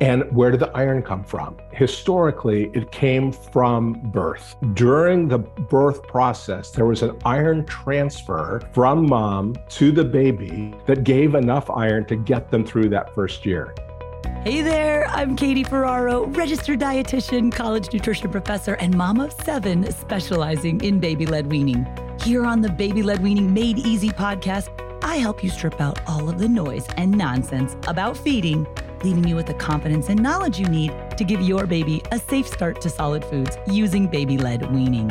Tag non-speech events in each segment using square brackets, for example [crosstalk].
And where did the iron come from? Historically, it came from birth. During the birth process, there was an iron transfer from mom to the baby that gave enough iron to get them through that first year. Hey there, I'm Katie Ferraro, registered dietitian, college nutrition professor, and mom of seven specializing in baby led weaning. Here on the Baby Led Weaning Made Easy podcast, I help you strip out all of the noise and nonsense about feeding leaving you with the confidence and knowledge you need to give your baby a safe start to solid foods using baby led weaning.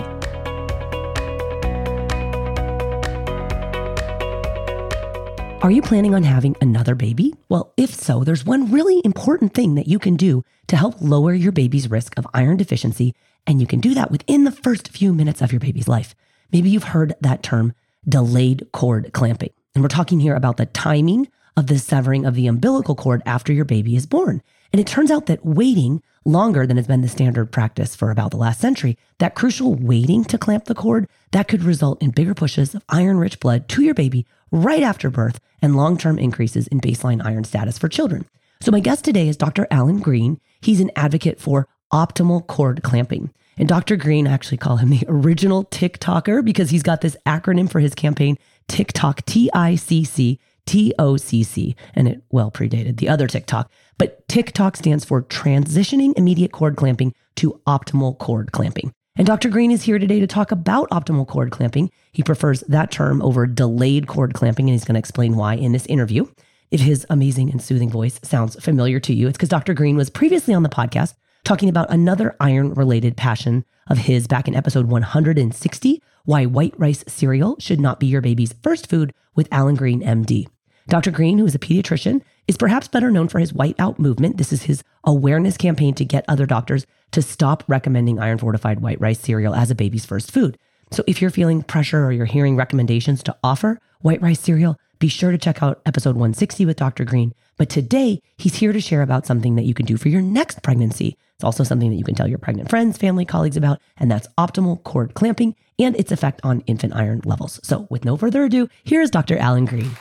Are you planning on having another baby? Well, if so, there's one really important thing that you can do to help lower your baby's risk of iron deficiency, and you can do that within the first few minutes of your baby's life. Maybe you've heard that term delayed cord clamping. And we're talking here about the timing of the severing of the umbilical cord after your baby is born. And it turns out that waiting longer than has been the standard practice for about the last century, that crucial waiting to clamp the cord, that could result in bigger pushes of iron rich blood to your baby right after birth and long term increases in baseline iron status for children. So, my guest today is Dr. Alan Greene. He's an advocate for optimal cord clamping. And Dr. Greene, I actually call him the original TikToker because he's got this acronym for his campaign, TikTok, T I C C, TOCC, and it well predated the other TikTok. But TikTok stands for Transitioning Immediate Cord Clamping to Optimal Cord Clamping. And Dr. Greene is here today to talk about optimal cord clamping. He prefers that term over delayed cord clamping, and he's going to explain why in this interview. If his amazing and soothing voice sounds familiar to you, it's because Dr. Greene was previously on the podcast talking about another iron related passion of his back in episode 160 Why White Rice Cereal Should Not Be Your Baby's First Food with Alan Greene, MD. Dr. Greene, who is a pediatrician, is perhaps better known for his white out movement. This is his awareness campaign to get other doctors to stop recommending iron fortified white rice cereal as a baby's first food. So if you're feeling pressure or you're hearing recommendations to offer white rice cereal, be sure to check out episode 160 with Dr. Greene. But today, he's here to share about something that you can do for your next pregnancy. It's also something that you can tell your pregnant friends, family, colleagues about, and that's optimal cord clamping and its effect on infant iron levels. So, with no further ado, here is Dr. Alan Greene.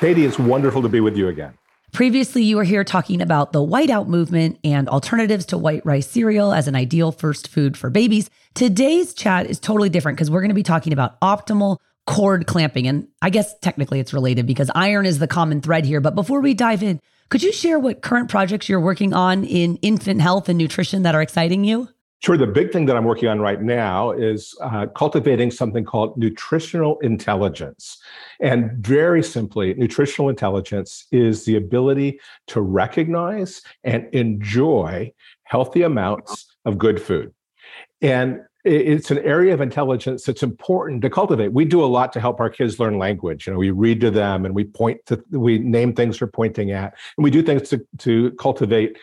Katie, it's wonderful to be with you again. Previously, you were here talking about the whiteout movement and alternatives to white rice cereal as an ideal first food for babies. Today's chat is totally different because we're going to be talking about optimal cord clamping. And I guess technically it's related because iron is the common thread here. But before we dive in, could you share what current projects you're working on in infant health and nutrition that are exciting you? Sure. The big thing that I'm working on right now is uh, cultivating something called nutritional intelligence. And very simply, nutritional intelligence is the ability to recognize and enjoy healthy amounts of good food. And it's an area of intelligence that's important to cultivate. We do a lot to help our kids learn language. You know, we read to them and we point to, we name things they're pointing at, and we do things to, to cultivate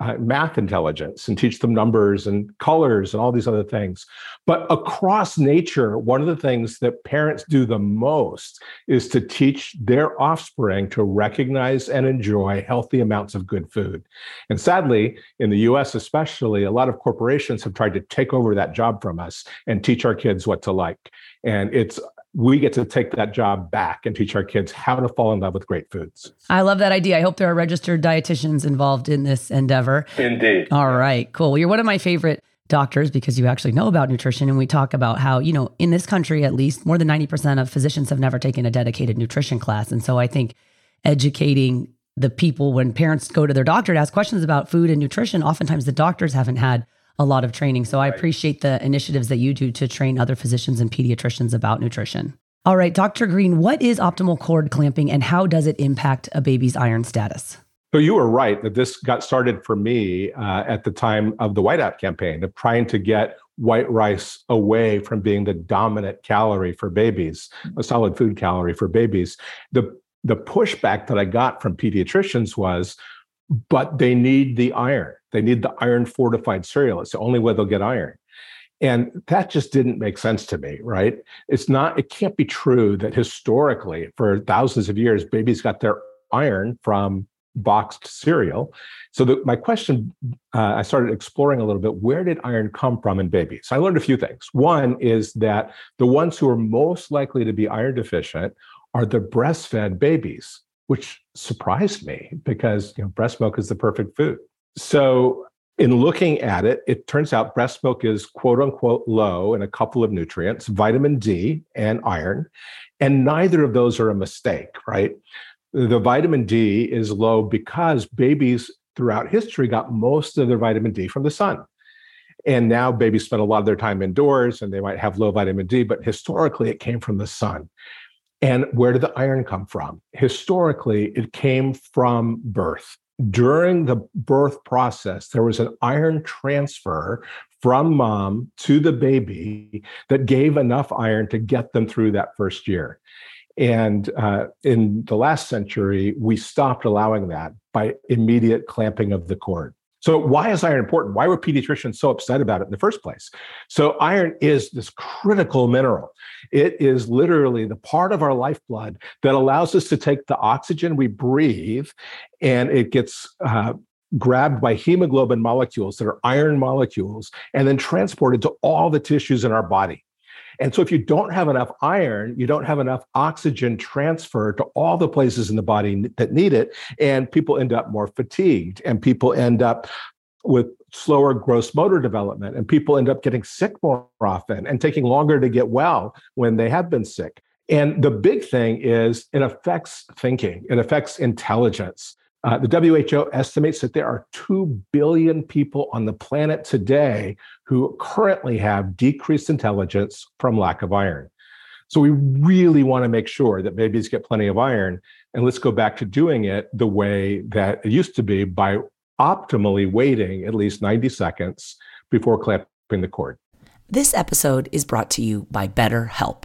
uh, math intelligence and teach them numbers and colors and all these other things. But across nature, one of the things that parents do the most is to teach their offspring to recognize and enjoy healthy amounts of good food. And sadly, in the US especially, a lot of corporations have tried to take over that job from us and teach our kids what to like. And it's we get to take that job back and teach our kids how to fall in love with great foods. I love that idea. I hope there are registered dietitians involved in this endeavor. Indeed. All right, cool. Well, you're one of my favorite doctors because you actually know about nutrition. And we talk about how, you know, in this country, at least more than 90% of physicians have never taken a dedicated nutrition class. And so I think educating the people when parents go to their doctor to ask questions about food and nutrition. Oftentimes, the doctors haven't had a lot of training. So I appreciate the initiatives that you do to train other physicians and pediatricians about nutrition. All right, Dr. Greene, what is optimal cord clamping and how does it impact a baby's iron status? So you were right that this got started for me uh, at the time of the Whiteout campaign of trying to get white rice away from being the dominant calorie for babies, a solid food calorie for babies. The the pushback that I got from pediatricians was, but they need the iron. They need the iron fortified cereal. It's the only way they'll get iron. And that just didn't make sense to me, right? It's not, it can't be true that historically, for thousands of years, babies got their iron from boxed cereal. So the, my question, uh, I started exploring a little bit. Where did iron come from in babies? I learned a few things. One is that the ones who are most likely to be iron deficient are the breastfed babies, which surprised me because you know breast milk is the perfect food. So in looking at it, it turns out breast milk is quote unquote low in a couple of nutrients, vitamin D and iron, and neither of those are a mistake, right? The vitamin D is low because babies throughout history got most of their vitamin D from the sun. And now babies spend a lot of their time indoors and they might have low vitamin D, but historically it came from the sun. And where did the iron come from? Historically, it came from birth. During the birth process, there was an iron transfer from mom to the baby that gave enough iron to get them through that first year. And uh, in the last century, we stopped allowing that by immediate clamping of the cord. So, why is iron important? Why were pediatricians so upset about it in the first place? So, iron is this critical mineral. It is literally the part of our lifeblood that allows us to take the oxygen we breathe and it gets uh, grabbed by hemoglobin molecules that are iron molecules and then transported to all the tissues in our body. And so, if you don't have enough iron, you don't have enough oxygen transfer to all the places in the body that need it. And people end up more fatigued, and people end up with slower gross motor development, and people end up getting sick more often and taking longer to get well when they have been sick. And the big thing is it affects thinking, it affects intelligence. Uh, the WHO estimates that there are 2 billion people on the planet today who currently have decreased intelligence from lack of iron. So we really want to make sure that babies get plenty of iron. And let's go back to doing it the way that it used to be by optimally waiting at least 90 seconds before clamping the cord. This episode is brought to you by BetterHelp.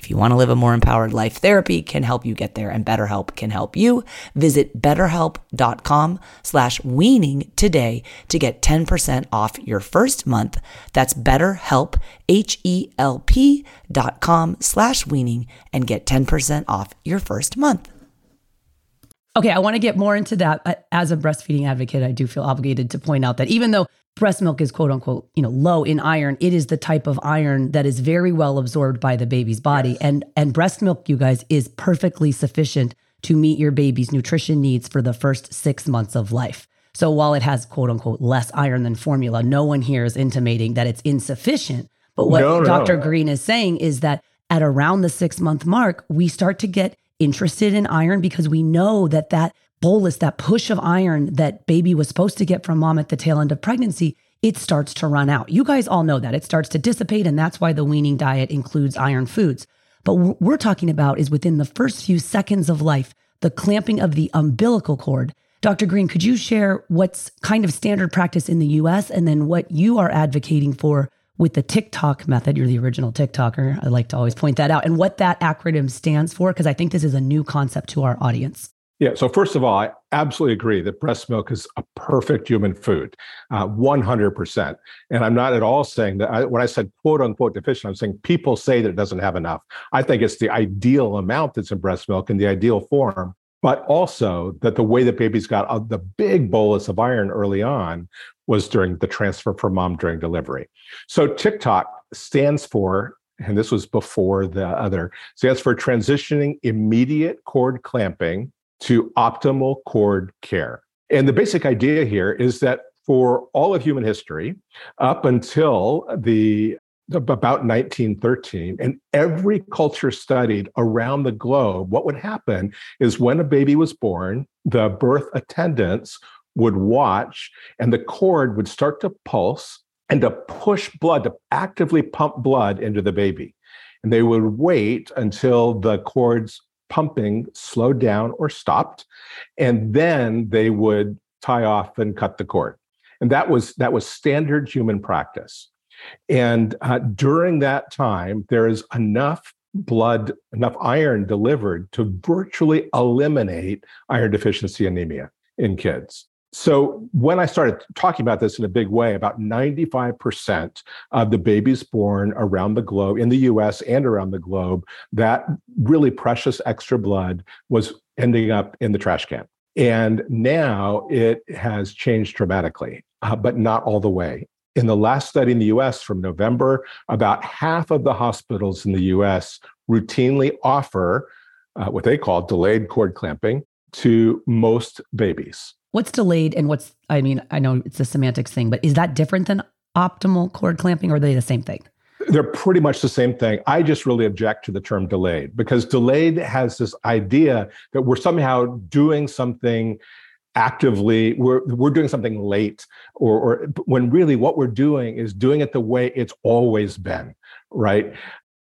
if you want to live a more empowered life, therapy can help you get there and BetterHelp can help you. Visit betterhelp.com slash weaning today to get 10% off your first month. That's betterhelp, H-E-L-P dot com slash weaning and get 10% off your first month. Okay, I want to get more into that. As a breastfeeding advocate, I do feel obligated to point out that even though breast milk is quote unquote, you know, low in iron, it is the type of iron that is very well absorbed by the baby's body. Yes. And and breast milk, you guys, is perfectly sufficient to meet your baby's nutrition needs for the first six months of life. So while it has quote unquote less iron than formula, no one here is intimating that it's insufficient. But what no, Dr. No. Green is saying is that at around the six month mark, we start to get interested in iron because we know that that bolus, that push of iron that baby was supposed to get from mom at the tail end of pregnancy, it starts to run out. You guys all know that. It starts to dissipate, and that's why the weaning diet includes iron foods. But what we're talking about is within the first few seconds of life, the clamping of the umbilical cord. Dr. Greene, could you share what's kind of standard practice in the US and then what you are advocating for with the TikTok method. You're the original TikToker. I like to always point that out and what that acronym stands for, because I think this is a new concept to our audience. Yeah. So first of all, I absolutely agree that breast milk is a perfect human food, uh, 100%. And I'm not at all saying that I, when I said quote unquote deficient, I'm saying people say that it doesn't have enough. I think it's the ideal amount that's in breast milk in the ideal form, but also that the way that babies got uh, the big bolus of iron early on was during the transfer from mom during delivery. So TikTok stands for and this was before the other, stands for transitioning immediate cord clamping to optimal cord care. And the basic idea here is that for all of human history, up until the about 1913, and every culture studied around the globe, what would happen is when a baby was born, the birth attendants would watch and the cord would start to pulse and to push blood, to actively pump blood into the baby. And they would wait until the cords pumping slowed down or stopped, and then they would tie off and cut the cord. And that was that was standard human practice. And uh, during that time, there is enough blood, enough iron delivered to virtually eliminate iron deficiency anemia in kids. So when I started talking about this in a big way, about 95% of the babies born around the globe, in the US and around the globe, that really precious extra blood was ending up in the trash can. And now it has changed dramatically, uh, but not all the way. In the last study in the US from November, about half of the hospitals in the US routinely offer uh, what they call delayed cord clamping to most babies. What's delayed and what's, I mean, I know it's a semantics thing, but is that different than optimal cord clamping or are they the same thing? They're pretty much the same thing. I just really object to the term delayed because delayed has this idea that we're somehow doing something actively we're we're doing something late or or when really what we're doing is doing it the way it's always been right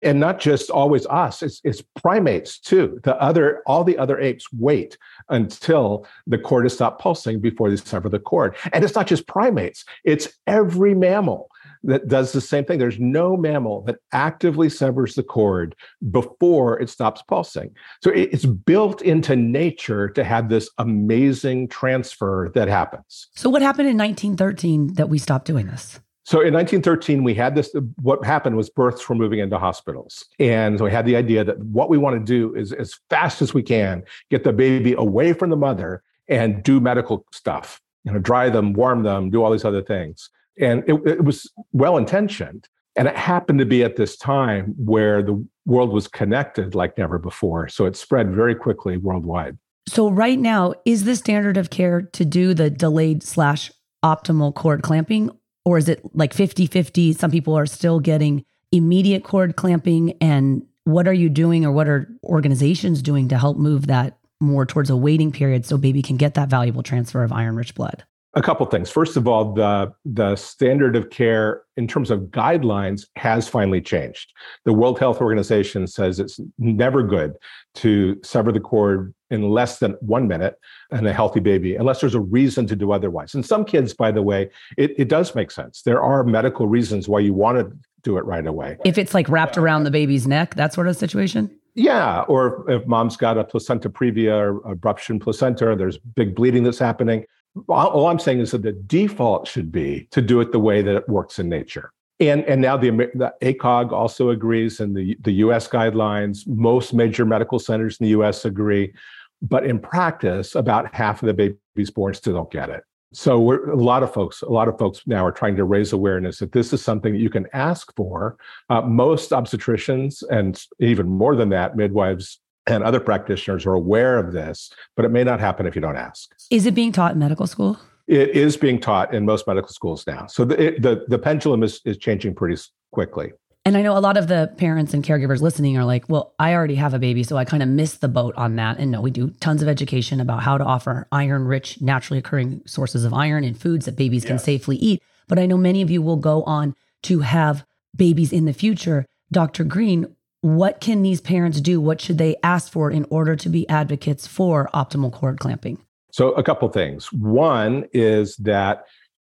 and not just always us it's, it's primates too. The other all the other apes wait until the cord has stopped pulsing before they sever the cord. And it's not just primates it's every mammal that does the same thing. There's no mammal that actively severs the cord before it stops pulsing. So it's built into nature to have this amazing transfer that happens. So what happened in 1913 that we stopped doing this so in 1913, we had this. What happened was births were moving into hospitals. And so we had the idea that what we want to do is, as fast as we can, get the baby away from the mother and do medical stuff, you know, dry them, warm them, do all these other things. And it, it was well intentioned. And it happened to be at this time where the world was connected like never before. So it spread very quickly worldwide. So, right now, is the standard of care to do the delayed slash optimal cord clamping, or is it like 50 50? Some people are still getting immediate cord clamping. And what are you doing or what are organizations doing to help move that more towards a waiting period so baby can get that valuable transfer of iron rich blood? A couple things. First of all, the, the standard of care in terms of guidelines has finally changed. The World Health Organization says it's never good to sever the cord in less than one minute in a healthy baby, unless there's a reason to do otherwise. And some kids, by the way, it, it does make sense. There are medical reasons why you want to do it right away. If it's like wrapped around the baby's neck, that sort of situation? Yeah, or if mom's got a placenta previa or abruptio placentae, there's big bleeding that's happening all I'm saying is that the default should be to do it the way that it works in nature. And, and now the, the ACOG also agrees, and the, the US guidelines, most major medical centers in the US agree. But in practice, about half of the babies born still don't get it. So a lot of folks, a lot of folks now are trying to raise awareness that this is something that you can ask for. Uh, most obstetricians, and even more than that, midwives and other practitioners are aware of this, but it may not happen if you don't ask. Is it being taught in medical school? It is being taught in most medical schools now. So the it, the, the pendulum is, is changing pretty quickly. And I know a lot of the parents and caregivers listening are like, well, I already have a baby, so I kind of missed the boat on that. And no, we do tons of education about how to offer iron rich, naturally occurring sources of iron in foods that babies yes. can safely eat. But I know many of you will go on to have babies in the future. Dr. Greene, what can these parents do? What should they ask for in order to be advocates for optimal cord clamping? So, a couple things. One is that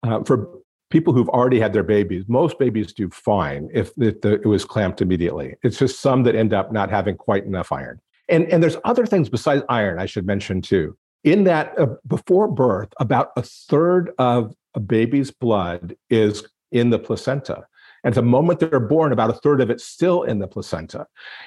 uh, for people who've already had their babies, most babies do fine if it, the, it was clamped immediately. It's just some that end up not having quite enough iron. And, and there's other things besides iron I should mention too. In that, uh, before birth, about a third of a baby's blood is in the placenta. And the moment they're born, about a third of it's still in the placenta.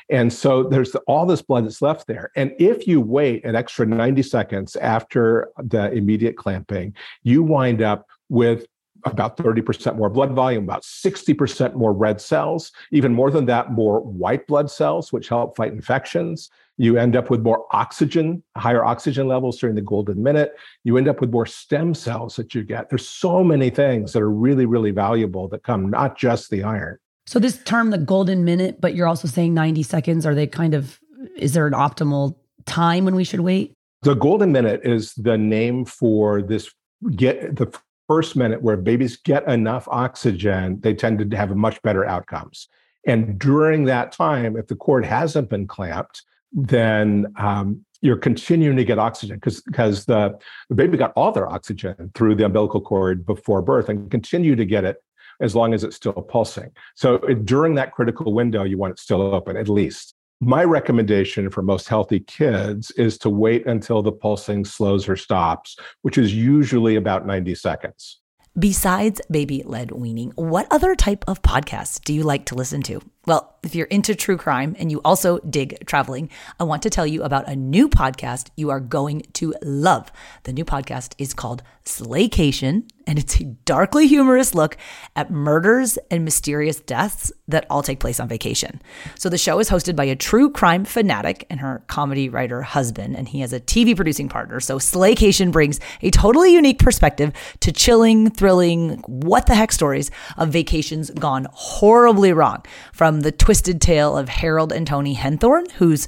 And so there's all this blood that's left there. And if you wait an extra 90 seconds after the immediate clamping, you wind up with about 30% more blood volume, about 60% more red cells, even more than that, more white blood cells, which help fight infections. You end up with more oxygen, higher oxygen levels during the golden minute. You end up with more stem cells that you get. There's so many things that are really, really valuable that come, not just the iron. So, this term, the golden minute, but you're also saying 90 seconds, are they kind of, is there an optimal time when we should wait? The golden minute is the name for this get the first minute where babies get enough oxygen, they tend to have much better outcomes. And during that time, if the cord hasn't been clamped, then um, you're continuing to get oxygen because because the, the baby got all their oxygen through the umbilical cord before birth and continue to get it as long as it's still pulsing. So it, during that critical window, you want it still open at least. My recommendation for most healthy kids is to wait until the pulsing slows or stops, which is usually about 90 seconds. Besides baby led weaning, what other type of podcasts do you like to listen to? Well, if you're into true crime and you also dig traveling, I want to tell you about a new podcast you are going to love. The new podcast is called Slaycation, and it's a darkly humorous look at murders and mysterious deaths that all take place on vacation. So the show is hosted by a true crime fanatic and her comedy writer husband, and he has a TV producing partner. So Slaycation brings a totally unique perspective to chilling, thrilling, what the heck stories of vacations gone horribly wrong. From the twisted tale of Harold and Toni Henthorn, whose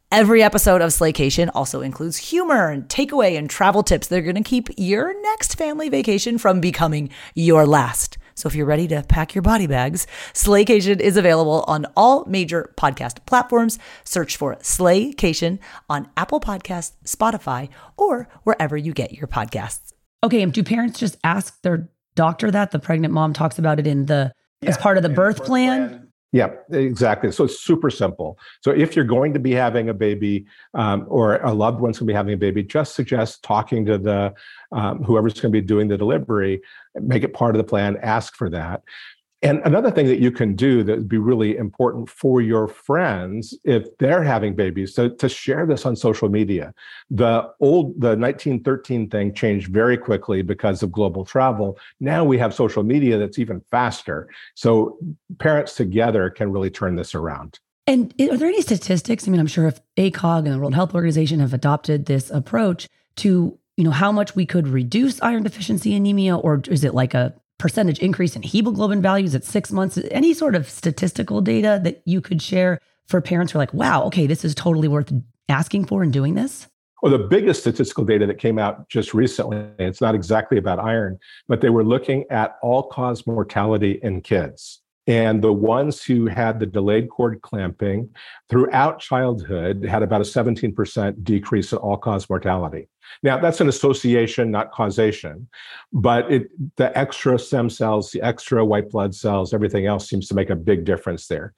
Every episode of Slaycation also includes humor and takeaway and travel tips that are going to keep your next family vacation from becoming your last. So if you're ready to pack your body bags, Slaycation is available on all major podcast platforms. Search for Slaycation on Apple Podcasts, Spotify, or wherever you get your podcasts. Okay, and do parents just ask their doctor that? The pregnant mom talks about it in the yeah, as part of the birth, birth plan? plan yeah, exactly. So it's super simple. So if you're going to be having a baby um, or a loved one's going to be having a baby, just suggest talking to the um, whoever's going to be doing the delivery, make it part of the plan, ask for that. And another thing that you can do that would be really important for your friends if they're having babies, so to share this on social media. The old, the 1913 thing changed very quickly because of global travel. Now we have social media that's even faster. So parents together can really turn this around. And are there any statistics? I mean, I'm sure if ACOG and the World Health Organization have adopted this approach to, you know, how much we could reduce iron deficiency anemia, or is it like a percentage increase in hemoglobin values at six months? Any sort of statistical data that you could share for parents who are like, wow, okay, this is totally worth asking for and doing this? Well, the biggest statistical data that came out just recently, it's not exactly about iron, but they were looking at all cause mortality in kids. And the ones who had the delayed cord clamping throughout childhood had about a 17% decrease in all cause mortality. Now, that's an association, not causation, but it, the extra stem cells, the extra white blood cells, everything else seems to make a big difference there.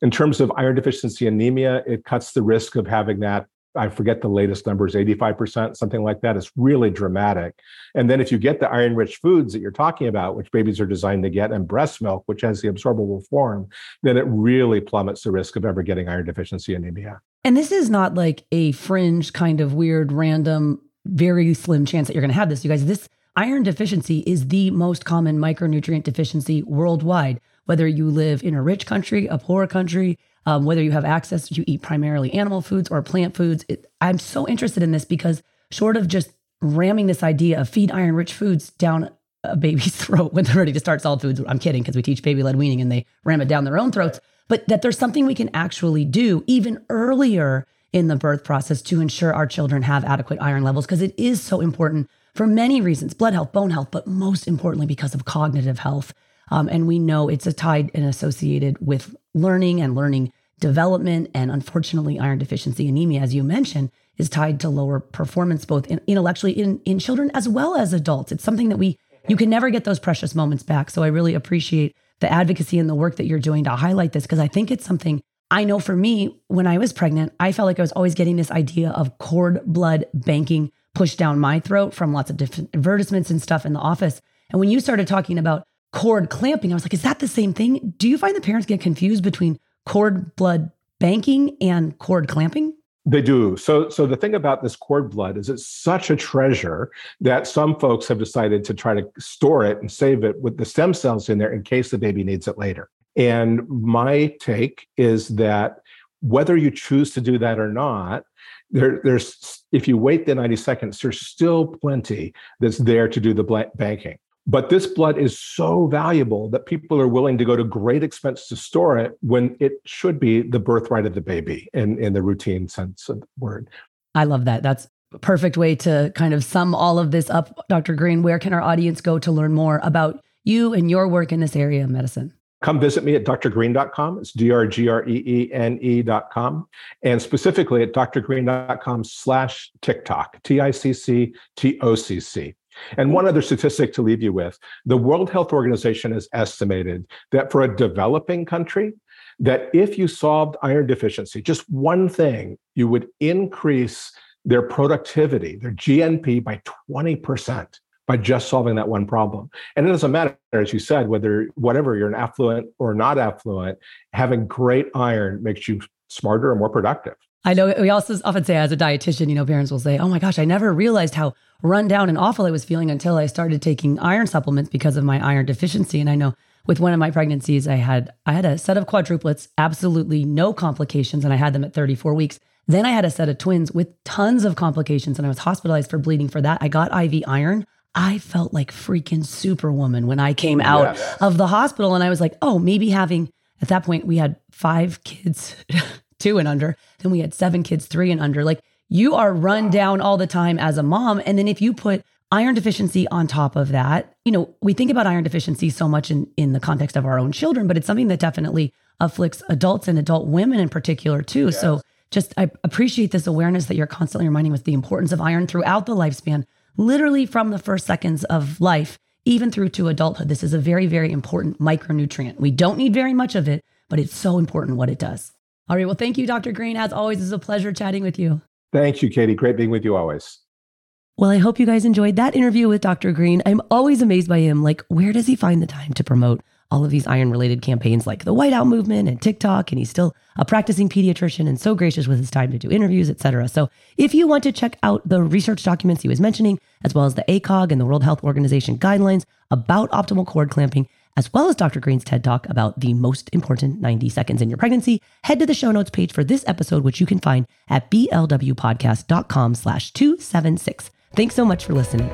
In terms of iron deficiency anemia, it cuts the risk of having that I forget the latest numbers, 85%, something like that. It's really dramatic. And then if you get the iron rich foods that you're talking about, which babies are designed to get, and breast milk, which has the absorbable form, then it really plummets the risk of ever getting iron deficiency anemia. And this is not like a fringe kind of weird, random, very slim chance that you're going to have this. You guys, this iron deficiency is the most common micronutrient deficiency worldwide, whether you live in a rich country, a poor country um, whether you have access, you eat primarily animal foods or plant foods. It, I'm so interested in this because, short of just ramming this idea of feed iron rich foods down a baby's [laughs] throat when they're ready to start solid foods. I'm kidding because we teach baby led weaning and they ram it down their own throats. But that there's something we can actually do even earlier in the birth process to ensure our children have adequate iron levels because it is so important for many reasons blood health, bone health, but most importantly because of cognitive health. Um, and we know it's a tied and associated with learning and learning development. And unfortunately, iron deficiency anemia, as you mentioned, is tied to lower performance, both in, intellectually in, in children as well as adults. It's something that we, you can never get those precious moments back. So I really appreciate the advocacy and the work that you're doing to highlight this because I think it's something I know for me, when I was pregnant, I felt like I was always getting this idea of cord blood banking pushed down my throat from lots of different advertisements and stuff in the office. And when you started talking about cord clamping, I was like, is that the same thing? Do you find the parents get confused between cord blood banking and cord clamping? They do. So, so the thing about this cord blood is it's such a treasure that some folks have decided to try to store it and save it with the stem cells in there in case the baby needs it later. And my take is that whether you choose to do that or not, there, there's if you wait the 90 seconds, there's still plenty that's there to do the banking. But this blood is so valuable that people are willing to go to great expense to store it when it should be the birthright of the baby in, in the routine sense of the word. I love that. That's a perfect way to kind of sum all of this up. Dr. Greene. where can our audience go to learn more about you and your work in this area of medicine? come visit me at drgreene.com. It's D-R-G-R-E-E-N-E.com. And specifically at drgreene.com slash TikTok, T-I-C-C-T-O-C-C. And one other statistic to leave you with, the World Health Organization has estimated that for a developing country, that if you solved iron deficiency, just one thing, you would increase their productivity, their GNP by 20% by just solving that one problem. And it doesn't matter, as you said, whether whatever you're an affluent or not affluent, having great iron makes you smarter and more productive. I know we also often say as a dietitian, you know, parents will say, Oh my gosh, I never realized how run down and awful I was feeling until I started taking iron supplements because of my iron deficiency. And I know with one of my pregnancies, I had I had a set of quadruplets, absolutely no complications, and I had them at 34 weeks. Then I had a set of twins with tons of complications, and I was hospitalized for bleeding for that. I got IV iron. I felt like freaking superwoman when I came out yes. of the hospital. And I was like, oh, maybe having, at that point, we had five kids, [laughs] two and under. Then we had seven kids, three and under. Like you are run down all the time as a mom. And then if you put iron deficiency on top of that, you know, we think about iron deficiency so much in, in the context of our own children, but it's something that definitely afflicts adults and adult women in particular too. Yes. So just I appreciate this awareness that you're constantly reminding us the importance of iron throughout the lifespan literally from the first seconds of life, even through to adulthood. This is a very, very important micronutrient. We don't need very much of it, but it's so important what it does. All right. Well, thank you, Dr. Greene. As always, it's a pleasure chatting with you. Thank you, Katie. Great being with you always. Well, I hope you guys enjoyed that interview with Dr. Greene. I'm always amazed by him. Like, where does he find the time to promote all of these iron related campaigns like the Whiteout movement and TikTok. And he's still a practicing pediatrician and so gracious with his time to do interviews, etc. So if you want to check out the research documents he was mentioning, as well as the ACOG and the World Health Organization guidelines about optimal cord clamping, as well as Dr. Greene's TED Talk about the most important 90 seconds in your pregnancy, head to the show notes page for this episode, which you can find at blwpodcast.com slash 276. Thanks so much for listening.